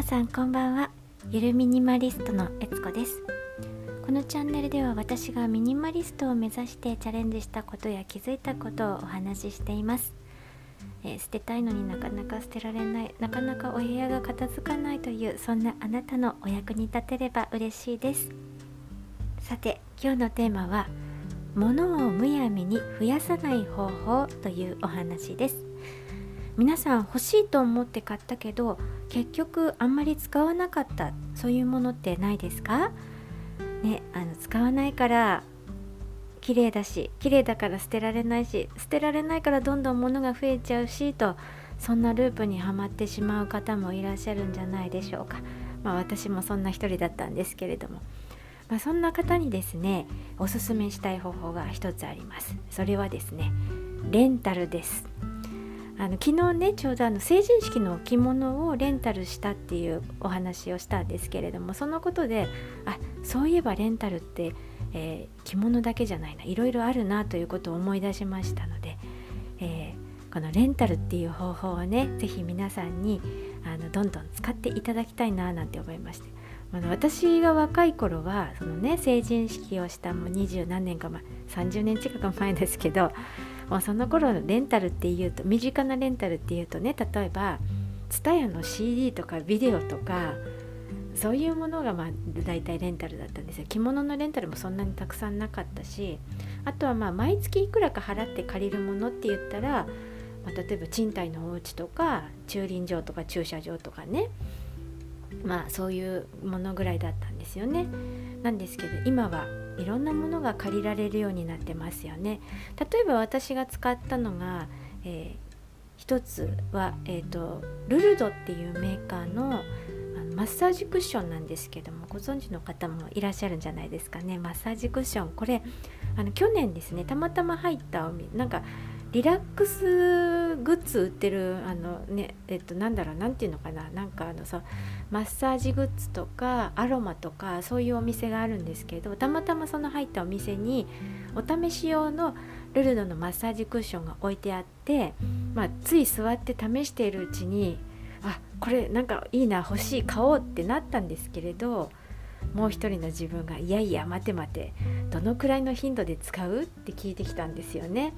皆さんこんばんは。ゆるミニマリストのえつこです。このチャンネルでは私がミニマリストを目指してチャレンジしたことや気づいたことをお話ししています。えー、捨てたいのになかなか捨てられないなかなかお部屋が片付かないというそんなあなたのお役に立てれば嬉しいです。さて今日のテーマは物をむやみに増やさない方法というお話です。皆さん欲しいと思って買ったけど結局あんまり使わなかったそういうものってないですか？ねあの使わないから綺麗だし綺麗だから捨てられないし捨てられないからどんどん物が増えちゃうしとそんなループにはまってしまう方もいらっしゃるんじゃないでしょうか。まあ、私もそんな一人だったんですけれども、まあ、そんな方にですねおすすめしたい方法が一つあります。それはですねレンタルです。あの昨日ねちょうどあの成人式の着物をレンタルしたっていうお話をしたんですけれどもそのことであそういえばレンタルってえー、着物だけじゃないないろいろあるなということを思い出しましたので、えー、このレンタルっていう方法をね是非皆さんにあのどんどん使っていただきたいななんて思いましてあの私が若い頃はそのね成人式をしたもう二十何年か前30年近く前ですけどもうその頃レンタルっていうと身近なレンタルっていうとね例えば TSUTAYA の CD とかビデオとかそういうものがまあ大体レンタルだったんですよ。着物のレンタルもそんなにたくさんなかったしあとはまあ毎月いくらか払って借りるものって言ったら、まあ、例えば賃貸のお家とか駐輪場とか駐車場とかね。まあそういうものぐらいだったんですよね。なんですけど今はいろんなものが借りられるようになってますよね。例えば私が使ったのが、えー、一つは、えーとルルドっていうメーカーのマッサージクッションなんですけどもご存知の方もいらっしゃるんじゃないですかねマッサージクッションこれあの去年ですねたまたま入ったなんかリラックスグッズ売ってるあのねえっとなんだろう何て言うのかななんかあのさマッサージグッズとかアロマとかそういうお店があるんですけどたまたまその入ったお店にお試し用のルルドのマッサージクッションが置いてあって、まあ、つい座って試しているうちにあこれなんかいいな欲しい買おうってなったんですけれどもう一人の自分が「いやいや待て待てどのくらいの頻度で使う?」って聞いてきたんですよね。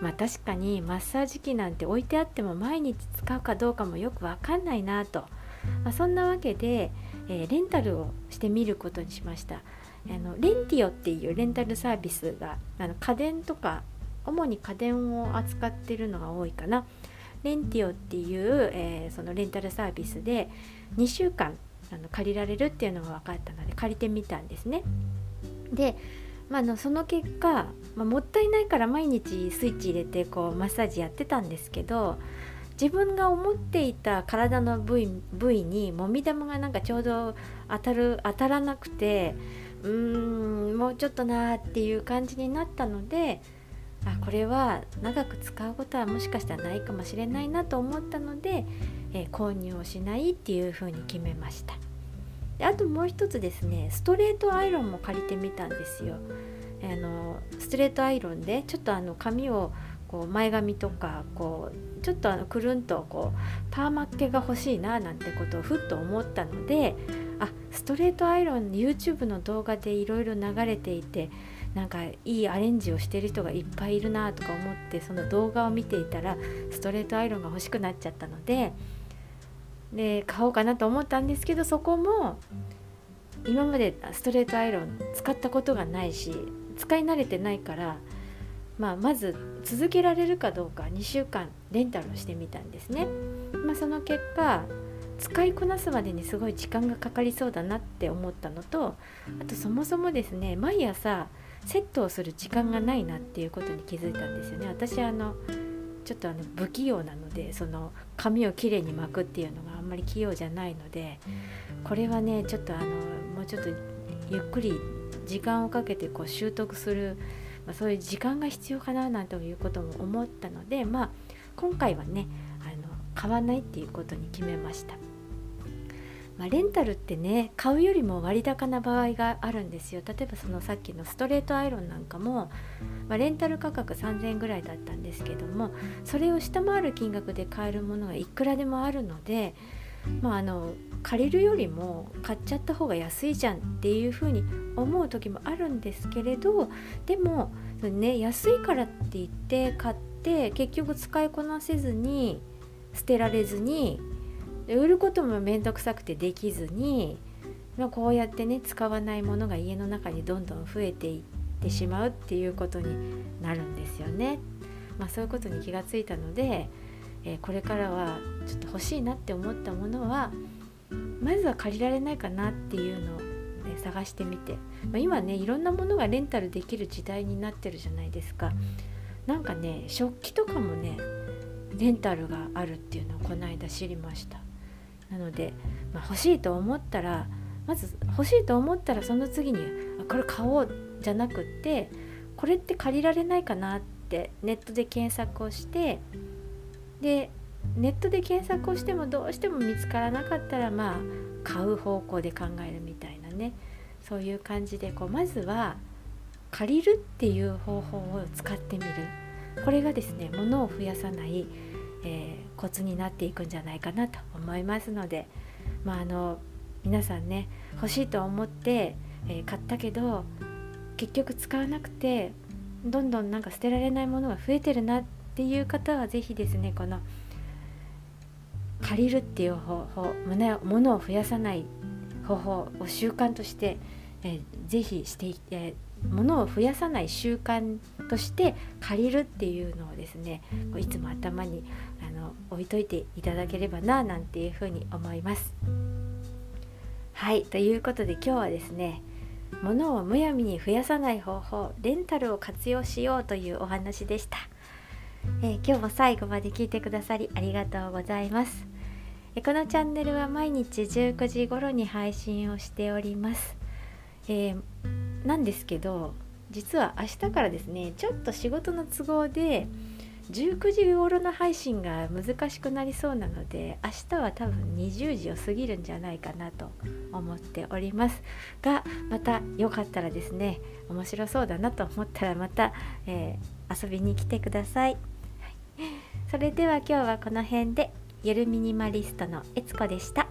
まあ確かにマッサージ機なんて置いてあっても毎日使うかどうかもよくわかんないなと、まあ、そんなわけで、えー、レンタルをしてみることにしました。あのレンティオっていうレンタルサービスがあの家電とか主に家電を扱ってるのが多いかな。レンティオっていう、えー、そのレンタルサービスで2週間あの借りられるっていうのが分かったので借りてみたんですね。で、まあ、のその結果、まあ、もったいないから毎日スイッチ入れてこうマッサージやってたんですけど自分が思っていた体の部位部位にもみ玉がなんかちょうど当たる当たらなくてうーんもうちょっとなーっていう感じになったのであこれは長く使うことはもしかしたらないかもしれないなと思ったので、えー、購入をしないっていうふうに決めました。であともう一つですねストレートアイロンも借りてみたんですよ。あのストレートアイロンでちょっとあの髪をこう前髪とかこうちょっとあのくるんとこうパーマっ気が欲しいななんてことをふっと思ったのであストレートアイロン YouTube の動画でいろいろ流れていてなんかいいアレンジをしてる人がいっぱいいるなとか思ってその動画を見ていたらストレートアイロンが欲しくなっちゃったのでで買おうかなと思ったんですけどそこも今までストレートアイロン使ったことがないし使い慣れてないから、まあ、まず続けられるかどうか2週間レンタルをしてみたんですね。まあ、その結果使いこなすまでにすごい時間がかかりそうだなって思ったのとあとそもそもですね毎朝セットをする時間がないなっていうことに気づいたんですよね私あのちょっとあの不器用なのでその髪をきれいに巻くっていうのがあんまり器用じゃないのでこれはねちょっとあのもうちょっとゆっくり時間をかけてこう習得する、まあ、そういう時間が必要かななんていうことも思ったのでまあ今回はねあの買わないっていうことに決めました。まあ、レンタルってね買うよりも割高な場合があるんですよ。例えばそのさっきのストレートアイロンなんかも、まあ、レンタル価格3000円ぐらいだったんですけどもそれを下回る金額で買えるものがいくらでもあるので、まあ、あの借りるよりも買っちゃった方が安いじゃんっていうふうに思う時もあるんですけれどでも、ね、安いからって言って買って結局使いこなせずに捨てられずにで売ることも面倒くさくてできずに、まあ、こうやってね使わないものが家の中にどんどん増えていってしまうっていうことになるんですよね。まあ、そういうことに気がついたので、え、これからはちょっと欲しいなって思ったものはまずは借りられないかなっていうのを、ね、探してみて、まあ、今ねいろんなものがレンタルできる時代になってるじゃないですか。なんかね食器とかもねレンタルがあるっていうのをこの間知りましたなので、まあ、欲しいと思ったらまず欲しいと思ったらその次にあこれ買おうじゃなくってこれって借りられないかなってネットで検索をしてでネットで検索をしてもどうしても見つからなかったらまあ買う方向で考えるみたいなね。そういう感じでこうまずは借りるっていう方法を使ってみる。これがですね物を増やさない、えー、コツになっていくんじゃないかなと思いますので、まあ、あの皆さんね欲しいと思って、えー、買ったけど結局使わなくてどんどんなんか捨てられないものが増えてるなっていう方は是非ですねこの借りるっていう方法物を増やさない方法を習慣として、えー、ぜひして、えー物を増やさない習慣として借りるっていうのをですねいつも頭にの置いといていただければななんていうふうに思います。はいということで今日はですね物をむやみに増やさない方法レンタルを活用しようというお話でした、えー、今日も最後まで聞いてくださりありがとうございます、えこのチャンネルは毎日19時頃に配信をしております、えーなんですけど実は明日からですねちょっと仕事の都合で19時頃の配信が難しくなりそうなので明日は多分20時を過ぎるんじゃないかなと思っております。がまたよかったらですね面白そうだなと思ったらまた、えー、遊びに来てください、それでは今日はこの辺でゆるミニマリストのえつこでした。